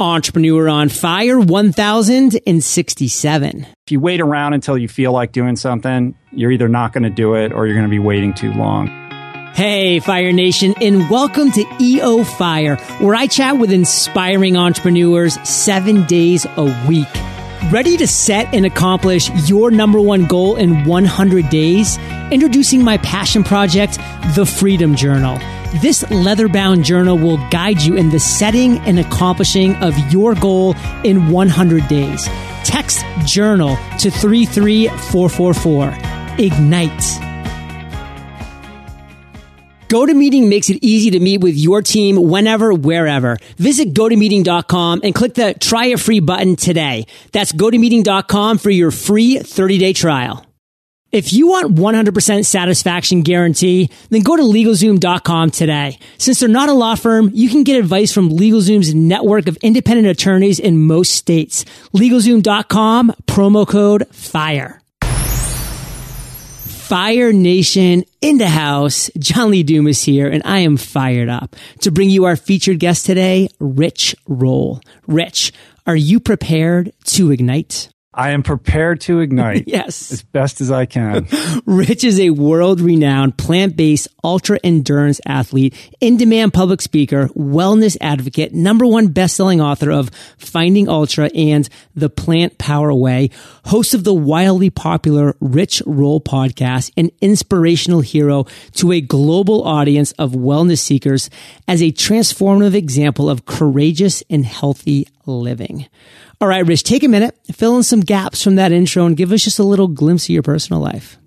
Entrepreneur on Fire 1067. If you wait around until you feel like doing something, you're either not going to do it or you're going to be waiting too long. Hey, Fire Nation, and welcome to EO Fire, where I chat with inspiring entrepreneurs seven days a week. Ready to set and accomplish your number one goal in 100 days? Introducing my passion project, The Freedom Journal. This leather bound journal will guide you in the setting and accomplishing of your goal in 100 days. Text journal to 33444. Ignite. GoToMeeting makes it easy to meet with your team whenever, wherever. Visit GoToMeeting.com and click the try a free button today. That's GoToMeeting.com for your free 30 day trial. If you want 100% satisfaction guarantee, then go to LegalZoom.com today. Since they're not a law firm, you can get advice from LegalZoom's network of independent attorneys in most states. LegalZoom.com, promo code FIRE. Fire Nation in the house. John Lee Dumas here, and I am fired up to bring you our featured guest today, Rich Roll. Rich, are you prepared to ignite? I am prepared to ignite. yes. As best as I can. Rich is a world renowned plant based ultra endurance athlete, in demand public speaker, wellness advocate, number one best selling author of Finding Ultra and The Plantpower Way, host of the wildly popular Rich Roll podcast, an inspirational hero to a global audience of wellness seekers as a transformative example of courageous and healthy living. All right, Rich, take a minute, fill in some gaps from that intro and give us just a little glimpse of your personal life.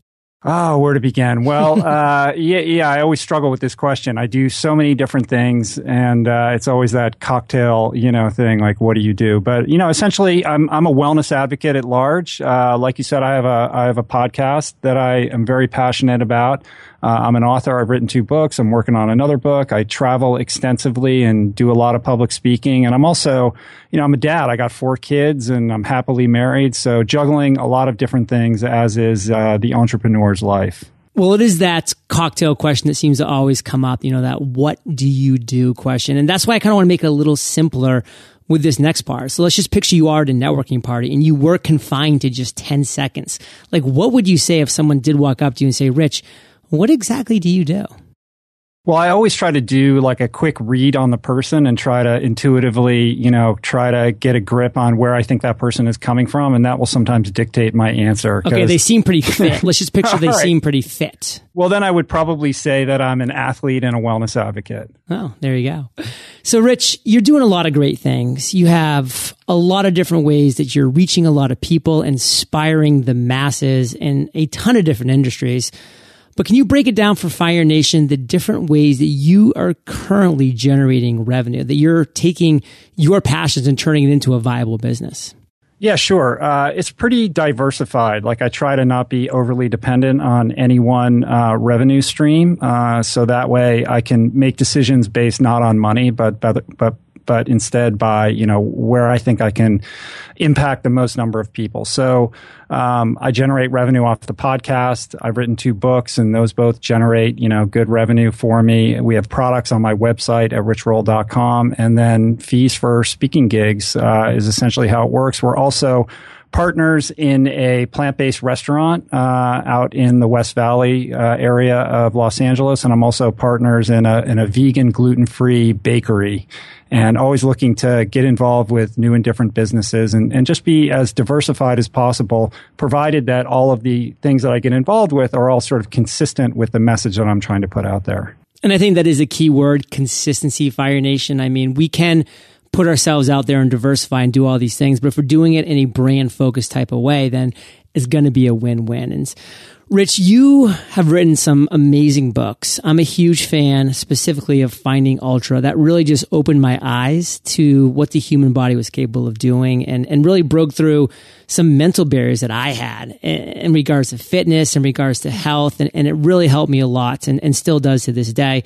Oh, where to begin? Well, uh, yeah, yeah, I always struggle with this question. I do so many different things, and uh, it's always that cocktail, you know, thing. Like, what do you do? But you know, essentially, I'm I'm a wellness advocate at large. Uh, like you said, I have a I have a podcast that I am very passionate about. Uh, I'm an author. I've written two books. I'm working on another book. I travel extensively and do a lot of public speaking. And I'm also, you know, I'm a dad. I got four kids and I'm happily married. So juggling a lot of different things as is uh, the entrepreneur's life. Well, it is that cocktail question that seems to always come up, you know, that what do you do question. And that's why I kind of want to make it a little simpler with this next part. So let's just picture you are at a networking party and you were confined to just 10 seconds. Like, what would you say if someone did walk up to you and say, Rich, what exactly do you do? Well, I always try to do like a quick read on the person and try to intuitively, you know, try to get a grip on where I think that person is coming from. And that will sometimes dictate my answer. Okay, they seem pretty fit. Let's just picture they right. seem pretty fit. Well, then I would probably say that I'm an athlete and a wellness advocate. Oh, there you go. So, Rich, you're doing a lot of great things. You have a lot of different ways that you're reaching a lot of people, inspiring the masses in a ton of different industries. But can you break it down for Fire Nation, the different ways that you are currently generating revenue, that you're taking your passions and turning it into a viable business? Yeah, sure. Uh, it's pretty diversified. Like I try to not be overly dependent on any one uh, revenue stream, uh, so that way I can make decisions based not on money, but but, but but instead by you know where I think I can impact the most number of people. So um, I generate revenue off the podcast. I've written two books, and those both generate you know good revenue for me. We have products on my website at richroll.com, and then fees for speaking gigs uh, is essentially how it works. We're also partners in a plant-based restaurant uh, out in the West Valley uh, area of Los Angeles, and I'm also partners in a in a vegan gluten-free bakery and always looking to get involved with new and different businesses and, and just be as diversified as possible, provided that all of the things that I get involved with are all sort of consistent with the message that I'm trying to put out there. And I think that is a key word, consistency, Fire Nation. I mean, we can put ourselves out there and diversify and do all these things, but if we're doing it in a brand focused type of way, then it's going to be a win-win. And Rich, you have written some amazing books. I'm a huge fan specifically of Finding Ultra. That really just opened my eyes to what the human body was capable of doing and, and really broke through some mental barriers that I had in regards to fitness, in regards to health. And, and it really helped me a lot and, and still does to this day.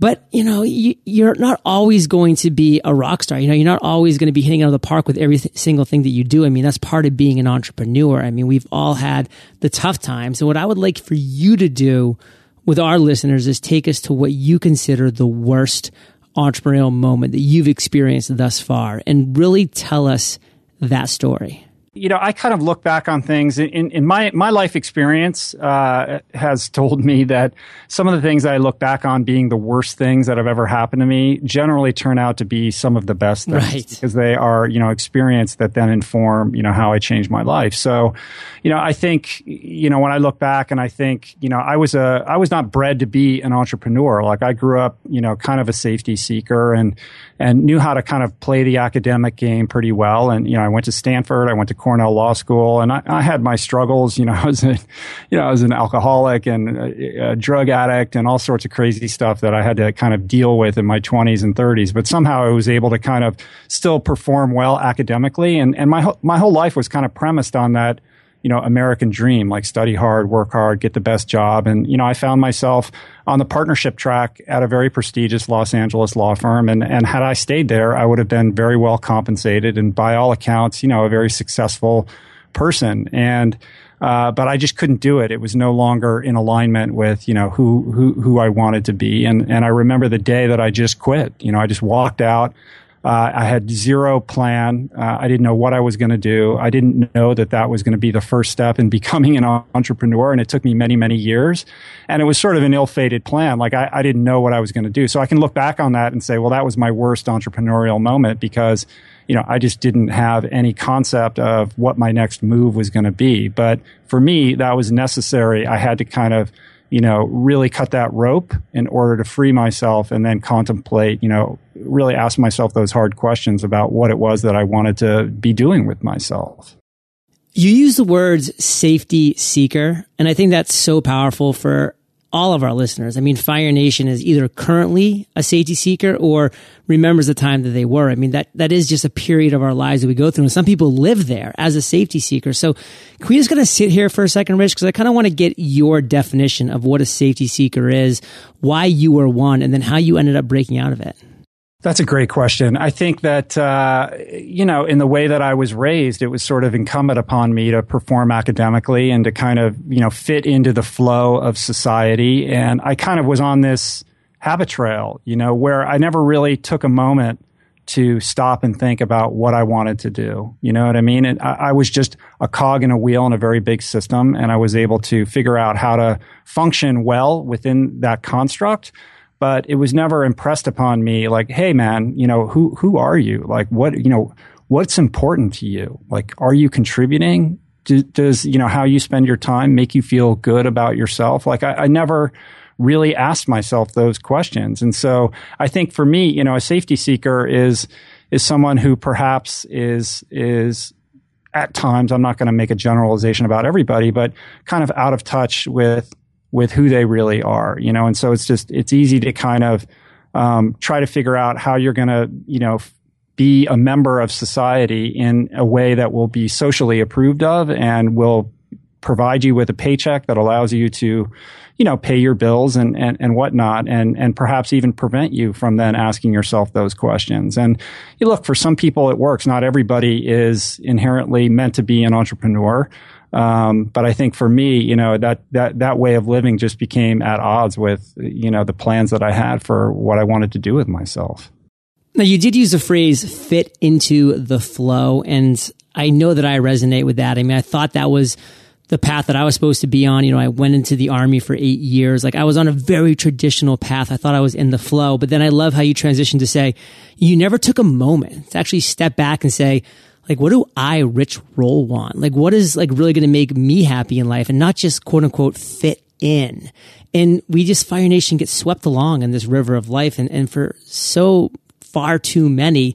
But, you know, you, are not always going to be a rock star. You know, you're not always going to be hitting out of the park with every th- single thing that you do. I mean, that's part of being an entrepreneur. I mean, we've all had the tough times. And what I would like for you to do with our listeners is take us to what you consider the worst entrepreneurial moment that you've experienced thus far and really tell us that story you know, I kind of look back on things in, in my, my life experience, uh, has told me that some of the things I look back on being the worst things that have ever happened to me generally turn out to be some of the best things right. because they are, you know, experience that then inform, you know, how I change my life. So, you know, I think, you know, when I look back and I think, you know, I was a, I was not bred to be an entrepreneur. Like I grew up, you know, kind of a safety seeker and, and knew how to kind of play the academic game pretty well. And, you know, I went to Stanford, I went to Cornell Law School, and I, I had my struggles. You know, I was, a, you know, I was an alcoholic and a, a, drug addict and all sorts of crazy stuff that I had to kind of deal with in my 20s and 30s. But somehow I was able to kind of still perform well academically. And, and my, my whole life was kind of premised on that you know, American dream, like study hard, work hard, get the best job. And, you know, I found myself on the partnership track at a very prestigious Los Angeles law firm. And, and had I stayed there, I would have been very well compensated and by all accounts, you know, a very successful person. And, uh, but I just couldn't do it. It was no longer in alignment with, you know, who, who, who I wanted to be. And, and I remember the day that I just quit. You know, I just walked out. Uh, I had zero plan. Uh, I didn't know what I was going to do. I didn't know that that was going to be the first step in becoming an entrepreneur. And it took me many, many years. And it was sort of an ill fated plan. Like I, I didn't know what I was going to do. So I can look back on that and say, well, that was my worst entrepreneurial moment because, you know, I just didn't have any concept of what my next move was going to be. But for me, that was necessary. I had to kind of, you know, really cut that rope in order to free myself and then contemplate, you know, really ask myself those hard questions about what it was that I wanted to be doing with myself. You use the words safety seeker, and I think that's so powerful for all of our listeners. I mean, Fire Nation is either currently a safety seeker or remembers the time that they were. I mean, that, that is just a period of our lives that we go through. And some people live there as a safety seeker. So can we just kind of sit here for a second, Rich? Cause I kind of want to get your definition of what a safety seeker is, why you were one, and then how you ended up breaking out of it. That's a great question. I think that, uh, you know, in the way that I was raised, it was sort of incumbent upon me to perform academically and to kind of, you know, fit into the flow of society. And I kind of was on this habit trail, you know, where I never really took a moment to stop and think about what I wanted to do. You know what I mean? And I, I was just a cog in a wheel in a very big system, and I was able to figure out how to function well within that construct but it was never impressed upon me like, hey man, you know, who who are you? Like what you know, what's important to you? Like, are you contributing? Do, does you know how you spend your time make you feel good about yourself? Like I, I never really asked myself those questions, and so I think for me, you know, a safety seeker is is someone who perhaps is is at times I'm not going to make a generalization about everybody, but kind of out of touch with with who they really are, you know, and so it's just, it's easy to kind of, um, try to figure out how you're going to, you know, be a member of society in a way that will be socially approved of and will provide you with a paycheck that allows you to, you know, pay your bills and, and, and whatnot, and, and perhaps even prevent you from then asking yourself those questions. And you look, for some people it works. Not everybody is inherently meant to be an entrepreneur. Um, but I think for me, you know, that, that, that way of living just became at odds with, you know, the plans that I had for what I wanted to do with myself. Now, you did use the phrase fit into the flow. And I know that I resonate with that. I mean, I thought that was the path that I was supposed to be on. You know, I went into the army for eight years. Like I was on a very traditional path. I thought I was in the flow, but then I love how you transitioned to say you never took a moment to actually step back and say, like what do I, Rich Roll, want? Like what is like really going to make me happy in life and not just quote unquote fit in. And we just Fire Nation gets swept along in this river of life. And, and for so far too many,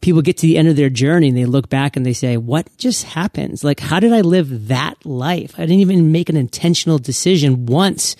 people get to the end of their journey and they look back and they say, what just happens? Like, how did I live that life? I didn't even make an intentional decision once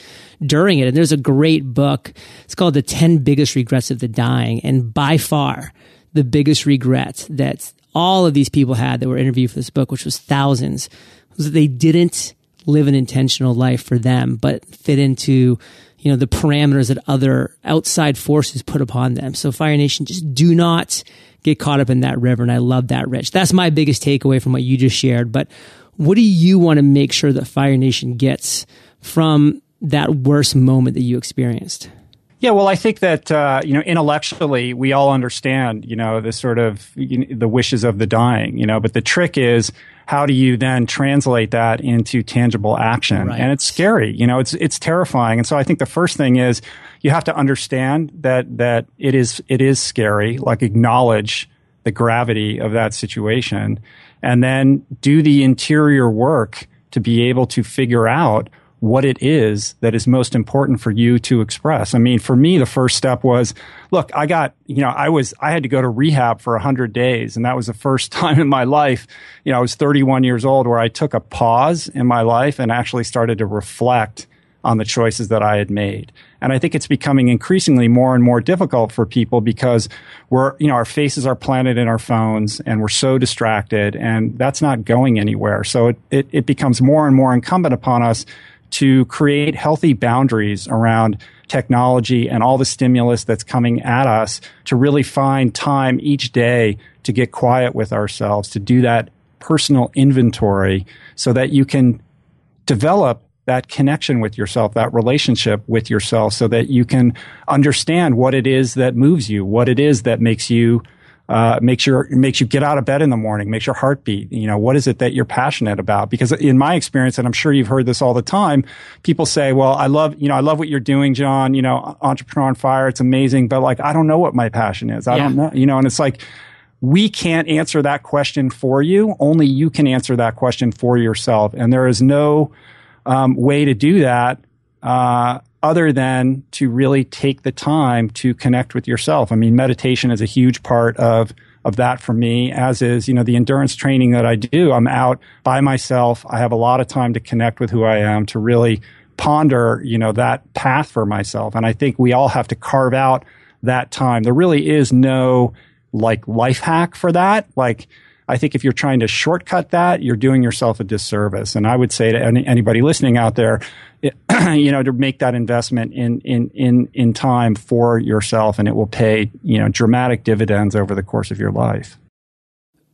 during it. And there's a great book. It's called The 10 Biggest Regrets of the Dying. And by far, the biggest regret that all of these people had that were interviewed for this book, which was thousands, was that they didn't live an intentional life for them, but fit into, you know, the parameters that other outside forces put upon them. So Fire Nation, just do not get caught up in that river. And I love that, Rich. That's my biggest takeaway from what you just shared. But what do you want to make sure that Fire Nation gets from that worst moment that you experienced? Yeah, well, I think that uh, you know intellectually we all understand you know the sort of you know, the wishes of the dying, you know, but the trick is how do you then translate that into tangible action? Right. And it's scary, you know, it's it's terrifying. And so I think the first thing is you have to understand that that it is it is scary, like acknowledge the gravity of that situation, and then do the interior work to be able to figure out what it is that is most important for you to express. I mean, for me, the first step was, look, I got, you know, I was, I had to go to rehab for a 100 days. And that was the first time in my life, you know, I was 31 years old where I took a pause in my life and actually started to reflect on the choices that I had made. And I think it's becoming increasingly more and more difficult for people because we're, you know, our faces are planted in our phones and we're so distracted and that's not going anywhere. So it, it, it becomes more and more incumbent upon us to create healthy boundaries around technology and all the stimulus that's coming at us to really find time each day to get quiet with ourselves, to do that personal inventory so that you can develop that connection with yourself, that relationship with yourself so that you can understand what it is that moves you, what it is that makes you uh, makes your makes you get out of bed in the morning, makes your heart beat. You know, what is it that you're passionate about? Because in my experience, and I'm sure you've heard this all the time, people say, "Well, I love you know I love what you're doing, John. You know, entrepreneur on fire, it's amazing, but like I don't know what my passion is. I yeah. don't know. You know, and it's like." We can't answer that question for you. Only you can answer that question for yourself. And there is no um, way to do that uh, other than to really take the time to connect with yourself. I mean, meditation is a huge part of of that for me, as is, you know, the endurance training that I do. I'm out by myself. I have a lot of time to connect with who I am, to really ponder, you know, that path for myself. And I think we all have to carve out that time. There really is no like life hack for that. Like, I think if you're trying to shortcut that, you're doing yourself a disservice. And I would say to any, anybody listening out there, you know, to make that investment in, in, in, in time for yourself and it will pay, you know, dramatic dividends over the course of your life.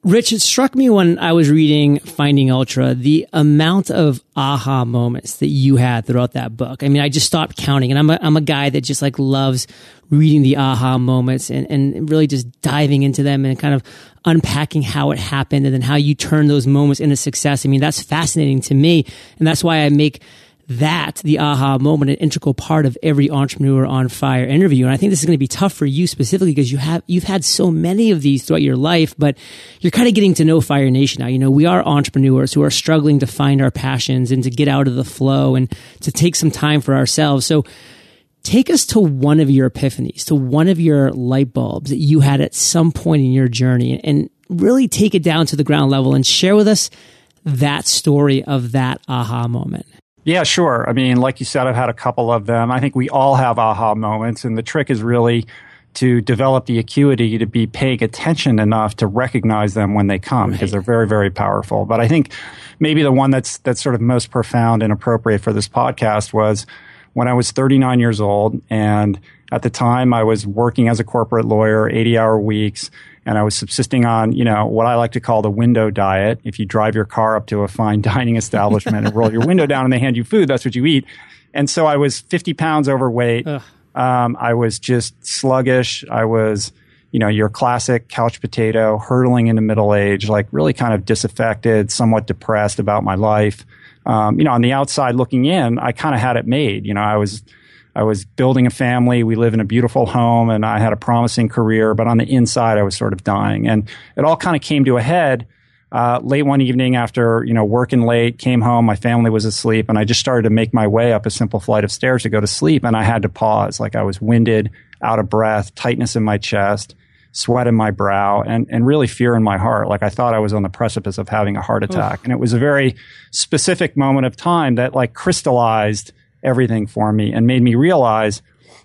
Rich, it struck me when I was reading Finding Ultra, the amount of aha moments that you had throughout that book. I mean, I just stopped counting and I'm a, I'm a guy that just like loves reading the aha moments and, and really just diving into them and kind of unpacking how it happened and then how you turn those moments into success. I mean, that's fascinating to me. And that's why I make that, the aha moment, an integral part of every entrepreneur on fire interview. And I think this is going to be tough for you specifically because you have, you've had so many of these throughout your life, but you're kind of getting to know Fire Nation now. You know, we are entrepreneurs who are struggling to find our passions and to get out of the flow and to take some time for ourselves. So take us to one of your epiphanies, to one of your light bulbs that you had at some point in your journey and really take it down to the ground level and share with us that story of that aha moment. Yeah, sure. I mean, like you said, I've had a couple of them. I think we all have aha moments, and the trick is really to develop the acuity to be paying attention enough to recognize them when they come right. because they're very, very powerful. But I think maybe the one that's that's sort of most profound and appropriate for this podcast was when I was 39 years old, and at the time I was working as a corporate lawyer, 80 hour weeks and I was subsisting on, you know, what I like to call the window diet. If you drive your car up to a fine dining establishment and roll your window down and they hand you food, that's what you eat. And so I was 50 pounds overweight. Um, I was just sluggish. I was, you know, your classic couch potato, hurtling into middle age, like really kind of disaffected, somewhat depressed about my life. Um, you know, on the outside looking in, I kind of had it made. You know, I was I was building a family. We live in a beautiful home and I had a promising career, but on the inside, I was sort of dying. And it all kind of came to a head uh, late one evening after, you know, working late, came home, my family was asleep, and I just started to make my way up a simple flight of stairs to go to sleep. And I had to pause. Like I was winded, out of breath, tightness in my chest, sweat in my brow, and, and really fear in my heart. Like I thought I was on the precipice of having a heart attack. Oof. And it was a very specific moment of time that like crystallized everything for me and made me realize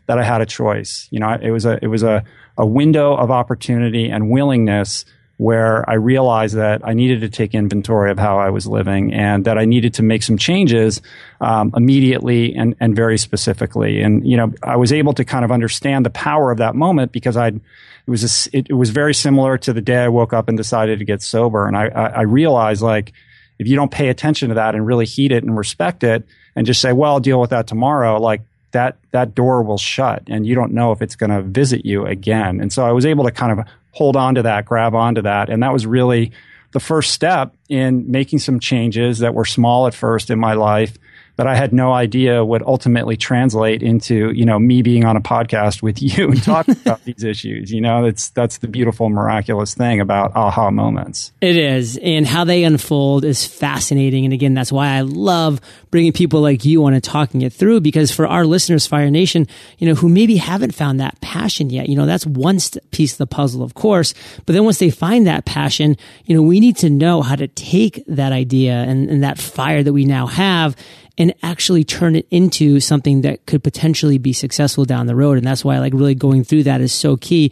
that I had a choice. You know, it was a it was a, a window of opportunity and willingness where I realized that I needed to take inventory of how I was living and that I needed to make some changes um, immediately and, and very specifically. And you know, I was able to kind of understand the power of that moment because I it was a, it, it, was very similar to the day I woke up and decided to get sober. And I, I, I realized like if you don't pay attention to that and really heed it and respect it, and just say, well, I'll deal with that tomorrow, like that that door will shut and you don't know if it's going to visit you again. And so I was able to kind of hold on to that, grab onto that, and that was really the first step in making some changes that were small at first in my life that I had no idea would ultimately translate into, you know, me being on a podcast with you and talking about these issues. You know, that's that's the beautiful, miraculous thing about aha moments. It is, and how they unfold is fascinating. And again, that's why I love bringing people like you on and talking it through. Because for our listeners, Fire Nation, you know, who maybe haven't found that passion yet, you know, that's one piece of the puzzle, of course. But then once they find that passion, you know, we need to know how to take that idea and, and that fire that we now have and actually turn it into something that could potentially be successful down the road. And that's why like really going through that is so key.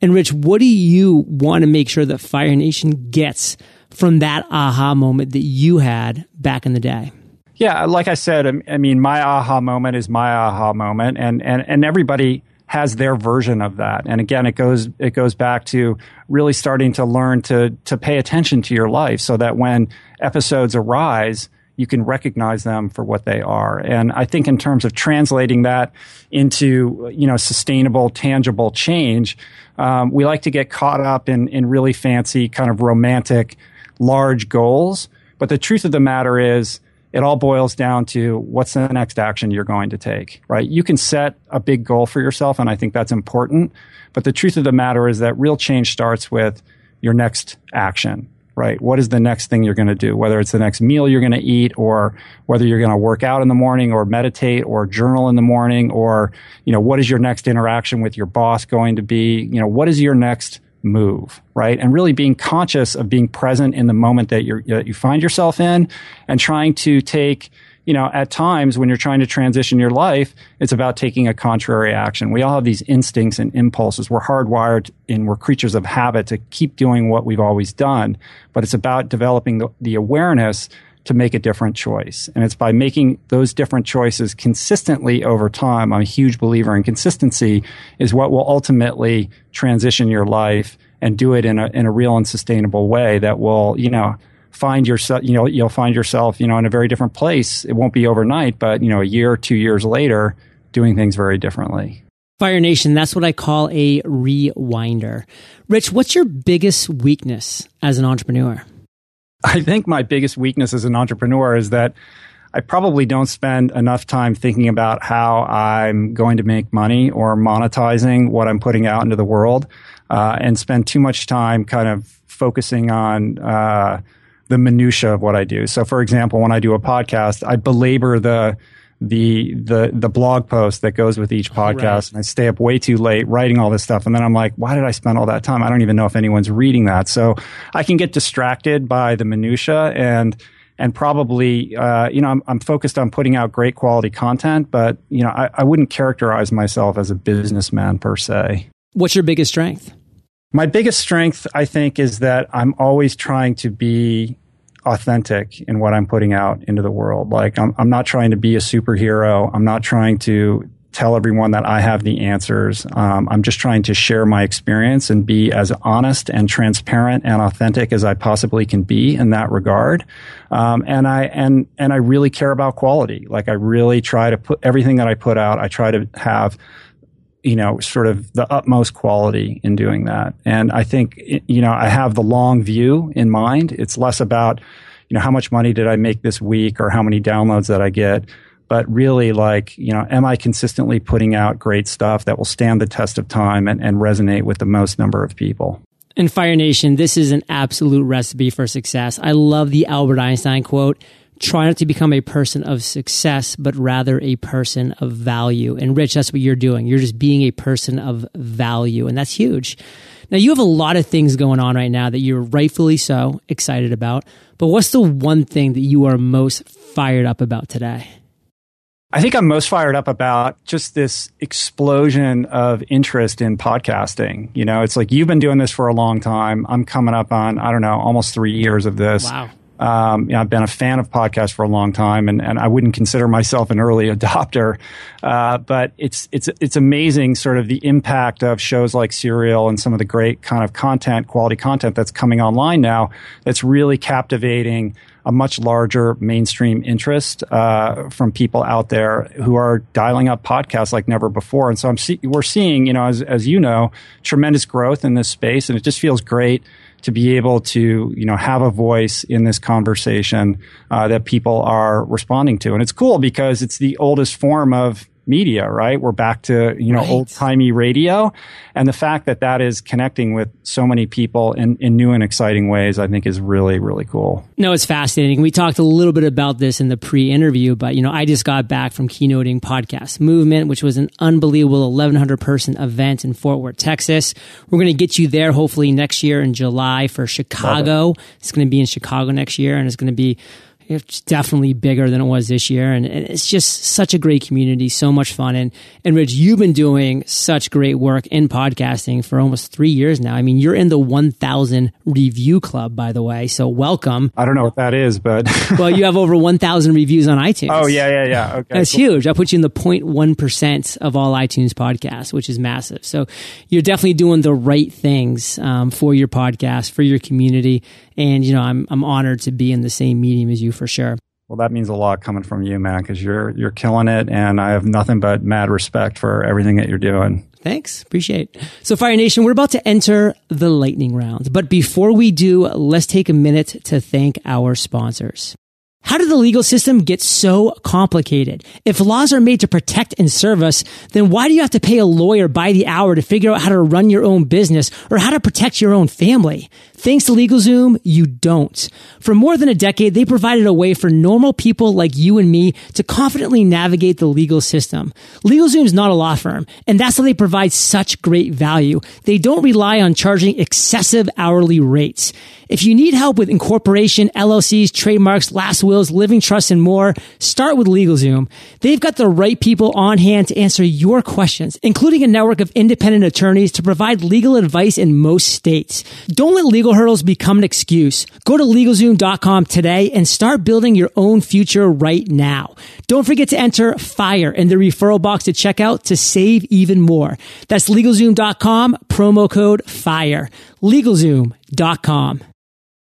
And Rich, what do you want to make sure that Fire Nation gets from that aha moment that you had back in the day? Yeah, like I said, I mean, my aha moment is my aha moment, and and and everybody has their version of that. And again, it goes it goes back to really starting to learn to to pay attention to your life, so that when episodes arise, you can recognize them for what they are. And I think in terms of translating that into, you know, sustainable, tangible change, um, we like to get caught up in, in really fancy, kind of romantic, large goals. But the truth of the matter is, it all boils down to what's the next action you're going to take, right? You can set a big goal for yourself, and I think that's important. But the truth of the matter is that real change starts with your next action right? What is the next thing you're going to do? Whether it's the next meal you're going to eat or whether you're going to work out in the morning or meditate or journal in the morning or, you know, what is your next interaction with your boss going to be? You know, what is your next move, right? And really being conscious of being present in the moment that you that you find yourself in and trying to take you know, at times when you're trying to transition your life, it's about taking a contrary action. We all have these instincts and impulses. We're hardwired and we're creatures of habit to keep doing what we've always done. But it's about developing the, the awareness to make a different choice. And it's by making those different choices consistently over time. I'm a huge believer in consistency is what will ultimately transition your life and do it in a, in a real and sustainable way that will, you know, find yourself, you know, you'll find yourself, you know, in a very different place. It won't be overnight, but, you know, a year, two years later, doing things very differently. Fire Nation, that's what I call a rewinder. Rich, what's your biggest weakness as an entrepreneur? I think my biggest weakness as an entrepreneur is that I probably don't spend enough time thinking about how I'm going to make money or monetizing what I'm putting out into the world, uh, and spend too much time kind of focusing on uh, the minutia of what I do. So, for example, when I do a podcast, I belabor the the the the blog post that goes with each podcast, right. and I stay up way too late writing all this stuff, and then I'm like, why did I spend all that time? I don't even know if anyone's reading that. So, I can get distracted by the minutia and and probably uh, you know I'm, I'm, focused on putting out great quality content, but you know I, I wouldn't characterize myself as a businessman per se. What's your biggest strength? My biggest strength, I think, is that I'm always trying to be authentic in what I'm putting out into the world. Like I'm, I'm not trying to be a superhero. I'm not trying to tell everyone that I have the answers. Um, I'm just trying to share my experience and be as honest and transparent and authentic as I possibly can be in that regard. Um, and I and and I really care about quality. Like I really try to put everything that I put out. I try to have you know, sort of the utmost quality in doing that. And I think, you know, I have the long view in mind. It's less about, you know, how much money did I make this week or how many downloads that I get, but really like, you know, am I consistently putting out great stuff that will stand the test of time and, and resonate with the most number of people? In Fire Nation, this is an absolute recipe for success. I love the Albert Einstein quote try not to become a person of success, but rather a person of value. And Rich, that's what you're doing. You're just being a person of value. And that's huge. Now you have a lot of things going on right now that you're rightfully so excited about. But what's the one thing that you are most fired up about today? I think I'm most fired up about just this explosion of interest in podcasting. You know, it's like you've been doing this for a long time. I'm coming up on, I don't know, almost three years of this. Wow Um, you know, I've been a fan of podcasts for a long time, and, and I wouldn't consider myself an early adopter. Uh, but it's it's it's amazing, sort of the impact of shows like Serial and some of the great kind of content, quality content that's coming online now. That's really captivating a much larger mainstream interest uh, from people out there who are dialing up podcasts like never before. And so I'm see- we're seeing, you know, as as you know, tremendous growth in this space, and it just feels great to be able to you know have a voice in this conversation uh, that people are responding to. And it's cool because it's the oldest form of media, right? We're back to, you know, right. old timey radio. And the fact that that is connecting with so many people in, in new and exciting ways, I think is really, really cool. No, it's fascinating. We talked a little bit about this in the pre interview, but, you know, I just got back from keynoting Podcast Movement, which was an unbelievable 1100 person event in Fort Worth, Texas. We're going to get you there hopefully next year in July for Chicago. It. It's going to be in Chicago next year and it's going to be it's definitely bigger than it was this year. And, it's just such a great community, so much fun. And, and Rich, you've been doing such great work in podcasting for almost three years now. I mean, you're in the 1000 review club, by the way. So welcome. I don't know what that is, but. well, you have over 1000 reviews on iTunes. Oh, yeah, yeah, yeah. Okay. That's cool. huge. I put you in the 0.1% of all iTunes podcasts, which is massive. So you're definitely doing the right things um, for your podcast, for your community. And, you know, I'm, I'm honored to be in the same medium as you for sure. Well, that means a lot coming from you, man, because you're you're killing it, and I have nothing but mad respect for everything that you're doing. Thanks, appreciate. It. So, Fire Nation, we're about to enter the lightning round, but before we do, let's take a minute to thank our sponsors. How did the legal system get so complicated? If laws are made to protect and serve us, then why do you have to pay a lawyer by the hour to figure out how to run your own business or how to protect your own family? Thanks to LegalZoom, you don't. For more than a decade, they provided a way for normal people like you and me to confidently navigate the legal system. LegalZoom is not a law firm, and that's why they provide such great value. They don't rely on charging excessive hourly rates. If you need help with incorporation, LLCs, trademarks, last wills, living trusts, and more, start with LegalZoom. They've got the right people on hand to answer your questions, including a network of independent attorneys to provide legal advice in most states. Don't let legal hurdles become an excuse. Go to LegalZoom.com today and start building your own future right now. Don't forget to enter FIRE in the referral box to check out to save even more. That's LegalZoom.com, promo code FIRE. LegalZoom.com.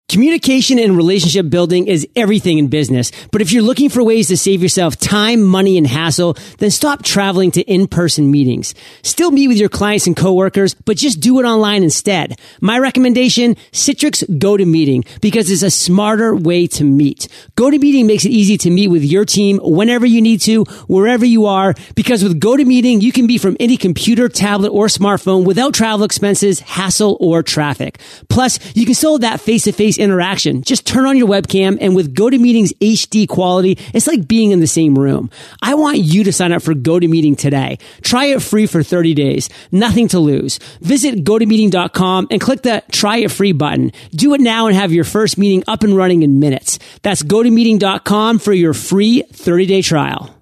Communication and relationship building is everything in business. But if you're looking for ways to save yourself time, money, and hassle, then stop traveling to in-person meetings. Still meet with your clients and coworkers, but just do it online instead. My recommendation, Citrix GoToMeeting, because it's a smarter way to meet. GoToMeeting makes it easy to meet with your team whenever you need to, wherever you are, because with GoToMeeting, you can be from any computer, tablet, or smartphone without travel expenses, hassle, or traffic. Plus, you can still have that face-to-face interaction. Just turn on your webcam and with GoToMeeting's HD quality, it's like being in the same room. I want you to sign up for GoToMeeting today. Try it free for 30 days. Nothing to lose. Visit GoToMeeting.com and click the try it free button. Do it now and have your first meeting up and running in minutes. That's GoToMeeting.com for your free 30 day trial.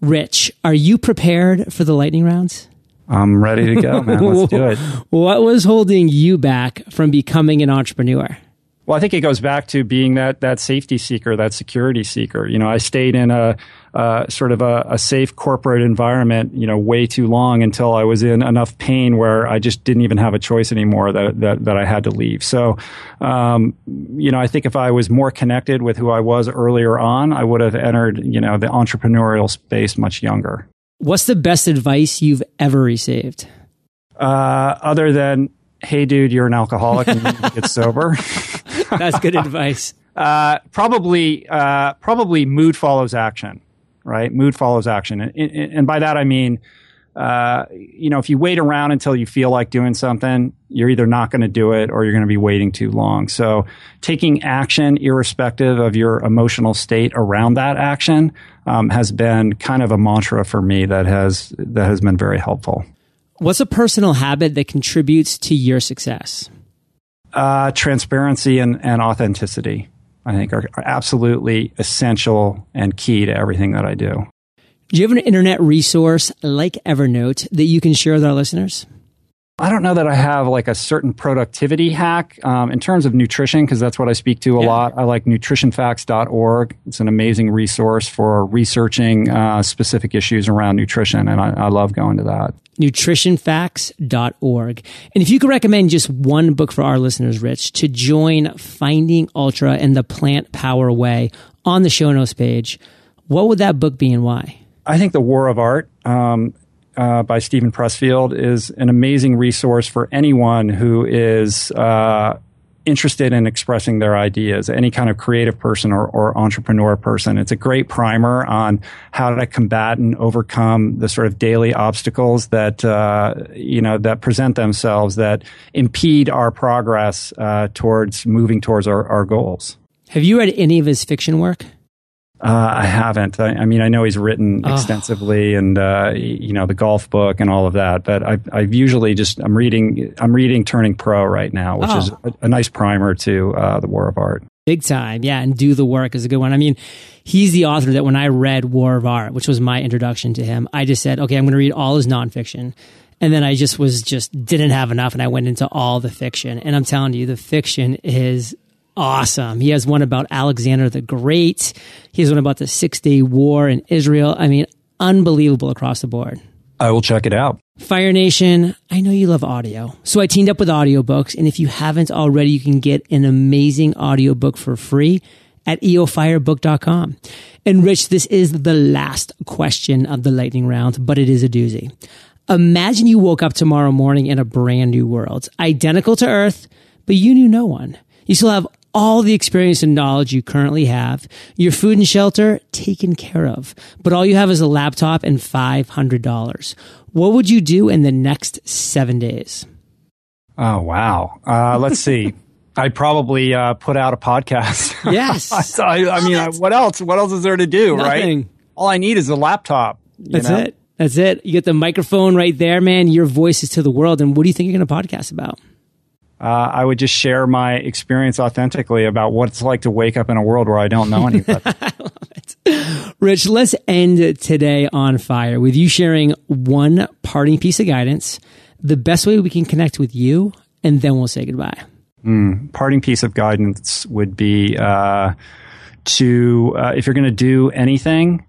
Rich, are you prepared for the lightning rounds? I'm ready to go, man. Let's do it. What was holding you back from becoming an entrepreneur? Well, I think it goes back to being that that safety seeker, that security seeker. You know, I stayed in a uh, sort of a, a, safe corporate environment, you know, way too long until I was in enough pain where I just didn't even have a choice anymore that that, that I had to leave. So, um, you know, I think if I was more connected with who I was earlier on, I would have entered, you know, the entrepreneurial space much younger. What's the best advice you've ever received? Uh, other than, hey, dude, you're an alcoholic and you need to get sober. That's good advice. Uh, probably, uh, probably mood follows action, right? Mood follows action. And, and by that I mean, uh, you know, if you wait around until you feel like doing something, you're either not going to do it or you're going to be waiting too long. So taking action, irrespective of your emotional state around that action, um, has been kind of a mantra for me that has that has been very helpful. What's a personal habit that contributes to your success? Uh, transparency and, and authenticity, I think, are, are absolutely essential and key to everything that I do. Do you have an internet resource like Evernote that you can share with our listeners? I don't know that I have like a certain productivity hack um, in terms of nutrition because that's what I speak to a yeah. lot. I like nutritionfacts.org. It's an amazing resource for researching uh, specific issues around nutrition, and I, I love going to that. Nutritionfacts.org. And if you could recommend just one book for our listeners, Rich, to join Finding Ultra and the Plantpower Way on the show notes page, what would that book be and why? I think The War of Art. Um, uh, by Steven Pressfield is an amazing resource for anyone who is uh, interested in expressing their ideas, any kind of creative person or, or, entrepreneur person. It's a great primer on how to combat and overcome the sort of daily obstacles that uh, you know that present themselves that impede our progress uh, towards moving towards our, our goals. Have you read any of his fiction work? Uh, I haven't. I, I, mean, I know he's written oh. extensively, and uh, you know the golf book and all of that. But I've, I've, usually just I'm reading I'm reading Turning Pro right now, which oh. is a, a, nice primer to uh, the War of Art. Big time, yeah. And Do the Work is a good one. I mean, he's the author that when I read War of Art, which was my introduction to him, I just said, okay, I'm going to read all his nonfiction. And then I just was just didn't have enough, and I went into all the fiction. And I'm telling you, the fiction is awesome. He has one about Alexander the Great. He has one about the Six Day War in Israel. I mean, unbelievable across the board. I will check it out. Fire Nation, I know you love audio. So I teamed up with audiobooks. And if you haven't already, you can get an amazing audiobook for free at eofirebook.com. And Rich, this is the last question of the lightning round, but it is a doozy. Imagine you woke up tomorrow morning in a brand new world, identical to Earth, but you knew no one. You still have all the experience and knowledge you currently have, your food and shelter taken care of, but all you have is a laptop and $500. What would you do in the next seven days? Oh, wow. Uh, let's see. I'd probably uh, put out a podcast. Yes. I, I, mean, what else? What else is there to do, Nothing. right? All I need is a laptop. That's know? it. That's it. You get the microphone right there, man. Your voice is to the world. And what do you think you're going to podcast about? Uh, I would just share my experience authentically about what it's like to wake up in a world where I don't know anybody. Rich, let's end today on fire with you sharing one parting piece of guidance, the best way we can connect with you, and then we'll say goodbye. Mm, parting piece of guidance would be uh, to, uh, if you're going to do anything,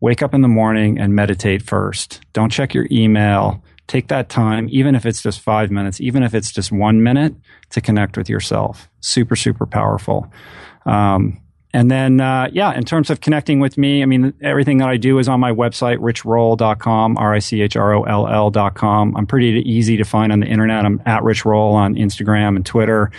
wake up in the morning and meditate first. Don't check your email take that time, even if it's just five minutes, even if it's just one minute to connect with yourself. Super, super powerful. Um, and then, uh, yeah, in terms of connecting with me, I mean, everything that I do is on my website, richroll.com, R-I-C-H-R-O-L-L.com. I'm pretty easy to find on the internet. I'm at Rich Roll on Instagram and Twitter.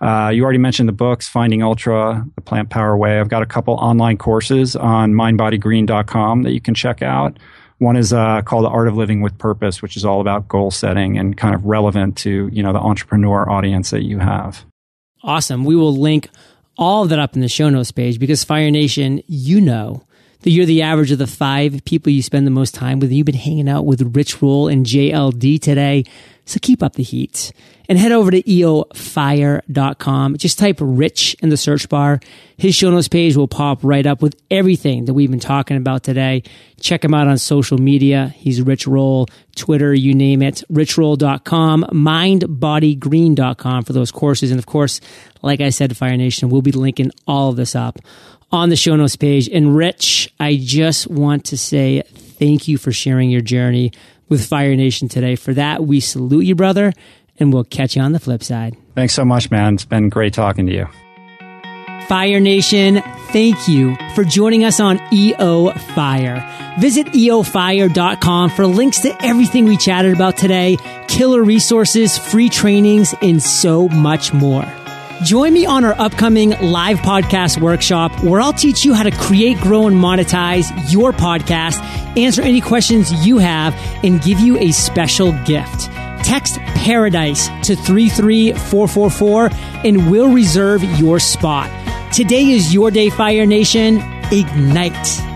Uh, you already mentioned the books, Finding Ultra, The Plantpower Way. I've got a couple online courses on mindbodygreen.com that you can check out. One is uh, called The Art of Living with Purpose, which is all about goal setting and kind of relevant to you know the entrepreneur audience that you have. Awesome. We will link all of that up in the show notes page because Fire Nation, you know that you're the average of the five people you spend the most time with. You've been hanging out with Rich Roll and JLD today. So keep up the heat and head over to eofire.com. Just type Rich in the search bar. His show notes page will pop right up with everything that we've been talking about today. Check him out on social media. He's Rich Roll, Twitter, you name it. RichRoll.com, mindbodygreen.com for those courses. And of course, like I said, Fire Nation, we'll be linking all of this up on the show notes page. And Rich, I just want to say thank you for sharing your journey with Fire Nation today. For that, we salute you, brother, and we'll catch you on the flip side. Thanks so much, man. It's been great talking to you. Fire Nation, thank you for joining us on EO Fire. Visit eofire.com for links to everything we chatted about today, killer resources, free trainings, and so much more. Join me on our upcoming live podcast workshop where I'll teach you how to create, grow, and monetize your podcast, answer any questions you have, and give you a special gift. Text Paradise to 33444 and we'll reserve your spot. Today is your day, Fire Nation. Ignite.